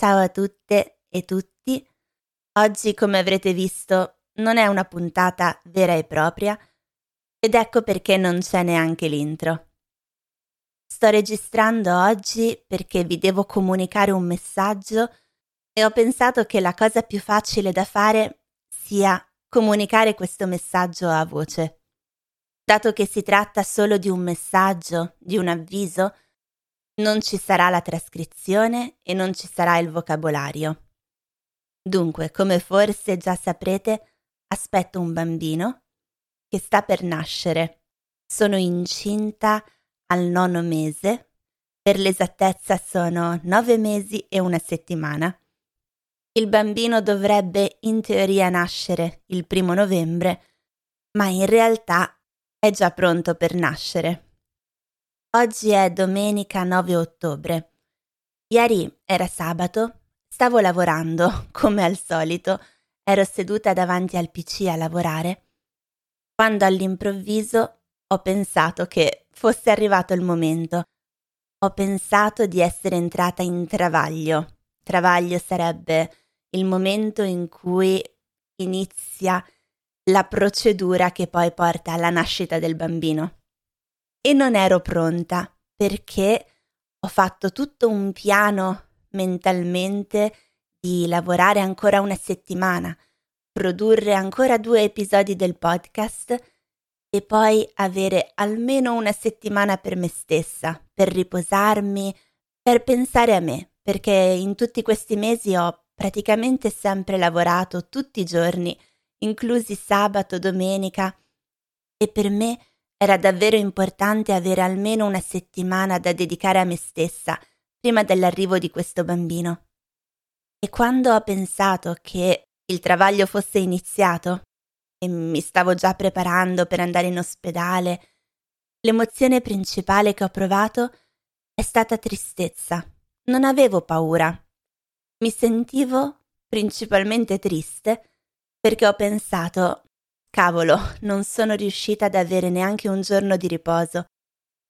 Ciao a tutte e tutti. Oggi, come avrete visto, non è una puntata vera e propria ed ecco perché non c'è neanche l'intro. Sto registrando oggi perché vi devo comunicare un messaggio e ho pensato che la cosa più facile da fare sia comunicare questo messaggio a voce. Dato che si tratta solo di un messaggio, di un avviso, non ci sarà la trascrizione e non ci sarà il vocabolario. Dunque, come forse già saprete, aspetto un bambino che sta per nascere. Sono incinta al nono mese, per l'esattezza sono nove mesi e una settimana. Il bambino dovrebbe in teoria nascere il primo novembre, ma in realtà è già pronto per nascere. Oggi è domenica 9 ottobre. Ieri era sabato, stavo lavorando, come al solito, ero seduta davanti al PC a lavorare, quando all'improvviso ho pensato che fosse arrivato il momento. Ho pensato di essere entrata in travaglio. Travaglio sarebbe il momento in cui inizia la procedura che poi porta alla nascita del bambino e non ero pronta perché ho fatto tutto un piano mentalmente di lavorare ancora una settimana, produrre ancora due episodi del podcast e poi avere almeno una settimana per me stessa, per riposarmi, per pensare a me, perché in tutti questi mesi ho praticamente sempre lavorato tutti i giorni, inclusi sabato, domenica, e per me era davvero importante avere almeno una settimana da dedicare a me stessa prima dell'arrivo di questo bambino. E quando ho pensato che il travaglio fosse iniziato e mi stavo già preparando per andare in ospedale, l'emozione principale che ho provato è stata tristezza. Non avevo paura. Mi sentivo principalmente triste perché ho pensato Cavolo, non sono riuscita ad avere neanche un giorno di riposo.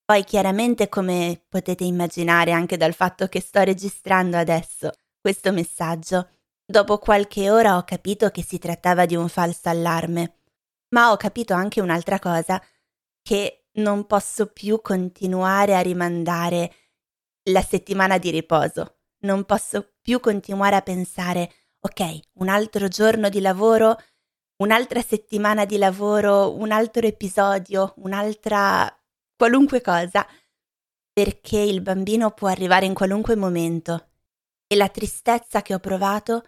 Poi chiaramente, come potete immaginare anche dal fatto che sto registrando adesso questo messaggio, dopo qualche ora ho capito che si trattava di un falso allarme. Ma ho capito anche un'altra cosa, che non posso più continuare a rimandare la settimana di riposo. Non posso più continuare a pensare, ok, un altro giorno di lavoro un'altra settimana di lavoro, un altro episodio, un'altra qualunque cosa, perché il bambino può arrivare in qualunque momento. E la tristezza che ho provato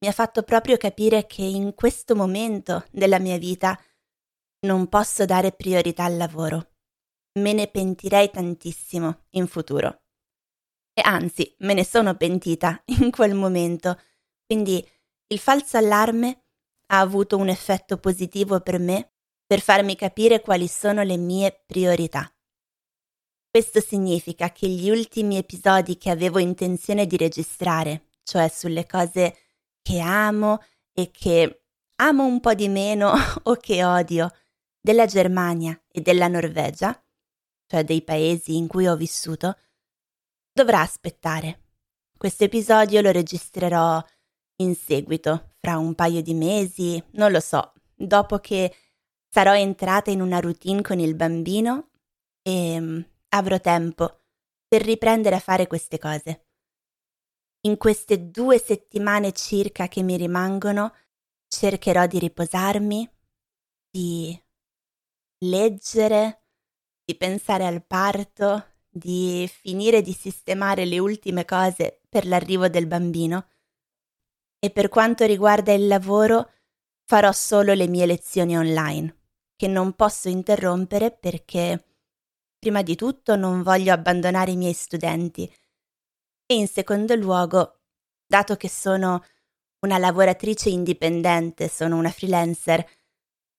mi ha fatto proprio capire che in questo momento della mia vita non posso dare priorità al lavoro. Me ne pentirei tantissimo in futuro. E anzi, me ne sono pentita in quel momento. Quindi il falso allarme ha avuto un effetto positivo per me per farmi capire quali sono le mie priorità. Questo significa che gli ultimi episodi che avevo intenzione di registrare, cioè sulle cose che amo e che amo un po' di meno o che odio, della Germania e della Norvegia, cioè dei paesi in cui ho vissuto, dovrà aspettare. Questo episodio lo registrerò in seguito, fra un paio di mesi, non lo so, dopo che sarò entrata in una routine con il bambino e um, avrò tempo per riprendere a fare queste cose. In queste due settimane circa che mi rimangono cercherò di riposarmi, di leggere, di pensare al parto, di finire di sistemare le ultime cose per l'arrivo del bambino e per quanto riguarda il lavoro farò solo le mie lezioni online, che non posso interrompere perché, prima di tutto, non voglio abbandonare i miei studenti e in secondo luogo, dato che sono una lavoratrice indipendente, sono una freelancer,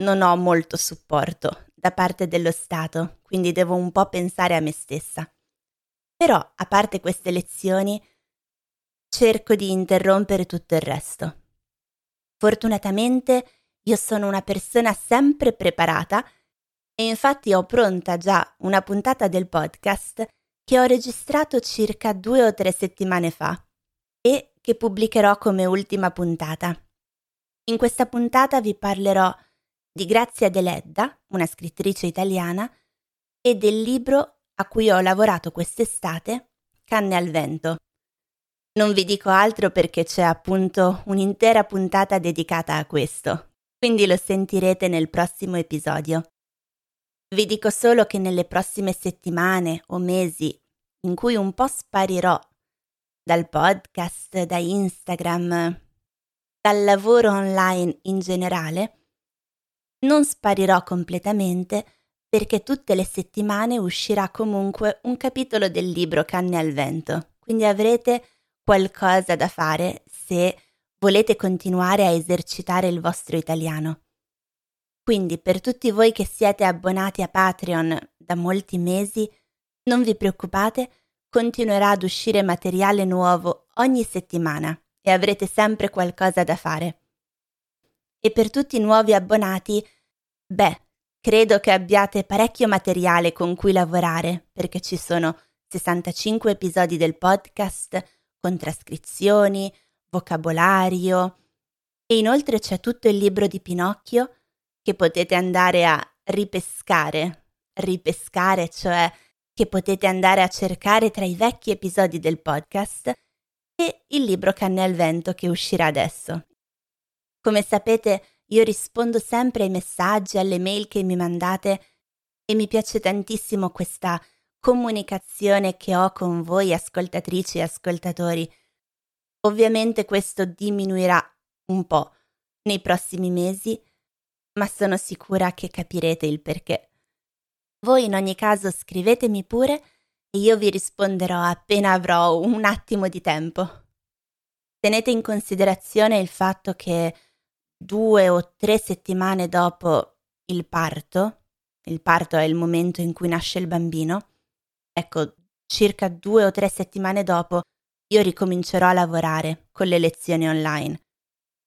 non ho molto supporto da parte dello Stato, quindi devo un po' pensare a me stessa. Però, a parte queste lezioni, cerco di interrompere tutto il resto. Fortunatamente io sono una persona sempre preparata e infatti ho pronta già una puntata del podcast che ho registrato circa due o tre settimane fa e che pubblicherò come ultima puntata. In questa puntata vi parlerò di Grazia Deledda, una scrittrice italiana, e del libro a cui ho lavorato quest'estate, Canne al vento. Non vi dico altro perché c'è appunto un'intera puntata dedicata a questo, quindi lo sentirete nel prossimo episodio. Vi dico solo che nelle prossime settimane o mesi in cui un po' sparirò dal podcast, da Instagram, dal lavoro online in generale, non sparirò completamente perché tutte le settimane uscirà comunque un capitolo del libro Canne al vento, quindi avrete qualcosa da fare se volete continuare a esercitare il vostro italiano. Quindi per tutti voi che siete abbonati a Patreon da molti mesi, non vi preoccupate, continuerà ad uscire materiale nuovo ogni settimana e avrete sempre qualcosa da fare. E per tutti i nuovi abbonati, beh, credo che abbiate parecchio materiale con cui lavorare, perché ci sono 65 episodi del podcast, con trascrizioni, vocabolario e inoltre c'è tutto il libro di Pinocchio che potete andare a ripescare, ripescare, cioè che potete andare a cercare tra i vecchi episodi del podcast e il libro Canne al vento che uscirà adesso. Come sapete, io rispondo sempre ai messaggi, alle mail che mi mandate e mi piace tantissimo questa comunicazione che ho con voi ascoltatrici e ascoltatori. Ovviamente questo diminuirà un po' nei prossimi mesi, ma sono sicura che capirete il perché. Voi in ogni caso scrivetemi pure e io vi risponderò appena avrò un attimo di tempo. Tenete in considerazione il fatto che due o tre settimane dopo il parto, il parto è il momento in cui nasce il bambino, ecco, circa due o tre settimane dopo io ricomincerò a lavorare con le lezioni online.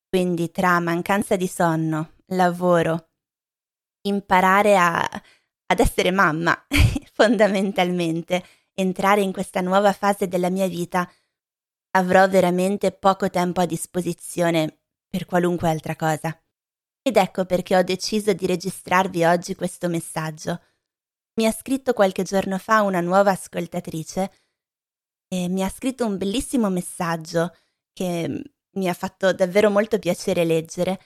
Quindi tra mancanza di sonno, lavoro, imparare a ad essere mamma, fondamentalmente, entrare in questa nuova fase della mia vita, avrò veramente poco tempo a disposizione per qualunque altra cosa. Ed ecco perché ho deciso di registrarvi oggi questo messaggio. Mi ha scritto qualche giorno fa una nuova ascoltatrice e mi ha scritto un bellissimo messaggio che mi ha fatto davvero molto piacere leggere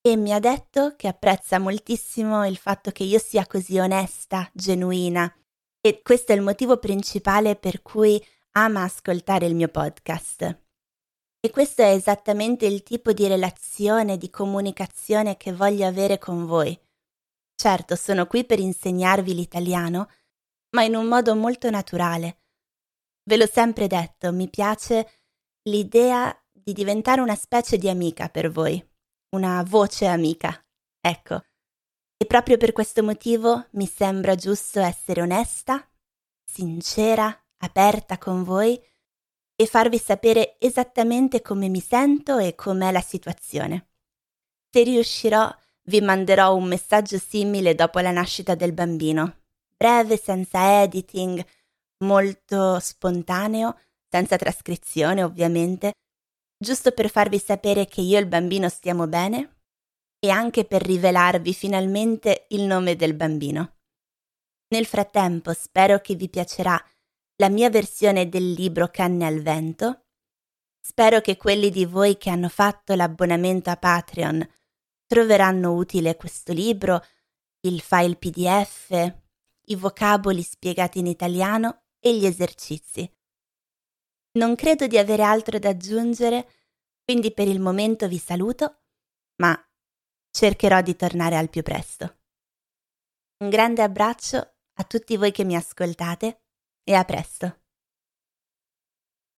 e mi ha detto che apprezza moltissimo il fatto che io sia così onesta, genuina e questo è il motivo principale per cui ama ascoltare il mio podcast. E questo è esattamente il tipo di relazione, di comunicazione che voglio avere con voi. Certo, sono qui per insegnarvi l'italiano, ma in un modo molto naturale. Ve l'ho sempre detto, mi piace l'idea di diventare una specie di amica per voi una voce amica. Ecco. E proprio per questo motivo mi sembra giusto essere onesta, sincera, aperta con voi e farvi sapere esattamente come mi sento e com'è la situazione. Se riuscirò, vi manderò un messaggio simile dopo la nascita del bambino, breve, senza editing, molto spontaneo, senza trascrizione ovviamente, giusto per farvi sapere che io e il bambino stiamo bene e anche per rivelarvi finalmente il nome del bambino. Nel frattempo spero che vi piacerà la mia versione del libro Canne al vento. Spero che quelli di voi che hanno fatto l'abbonamento a Patreon troveranno utile questo libro, il file PDF, i vocaboli spiegati in italiano e gli esercizi. Non credo di avere altro da aggiungere, quindi per il momento vi saluto, ma cercherò di tornare al più presto. Un grande abbraccio a tutti voi che mi ascoltate e a presto.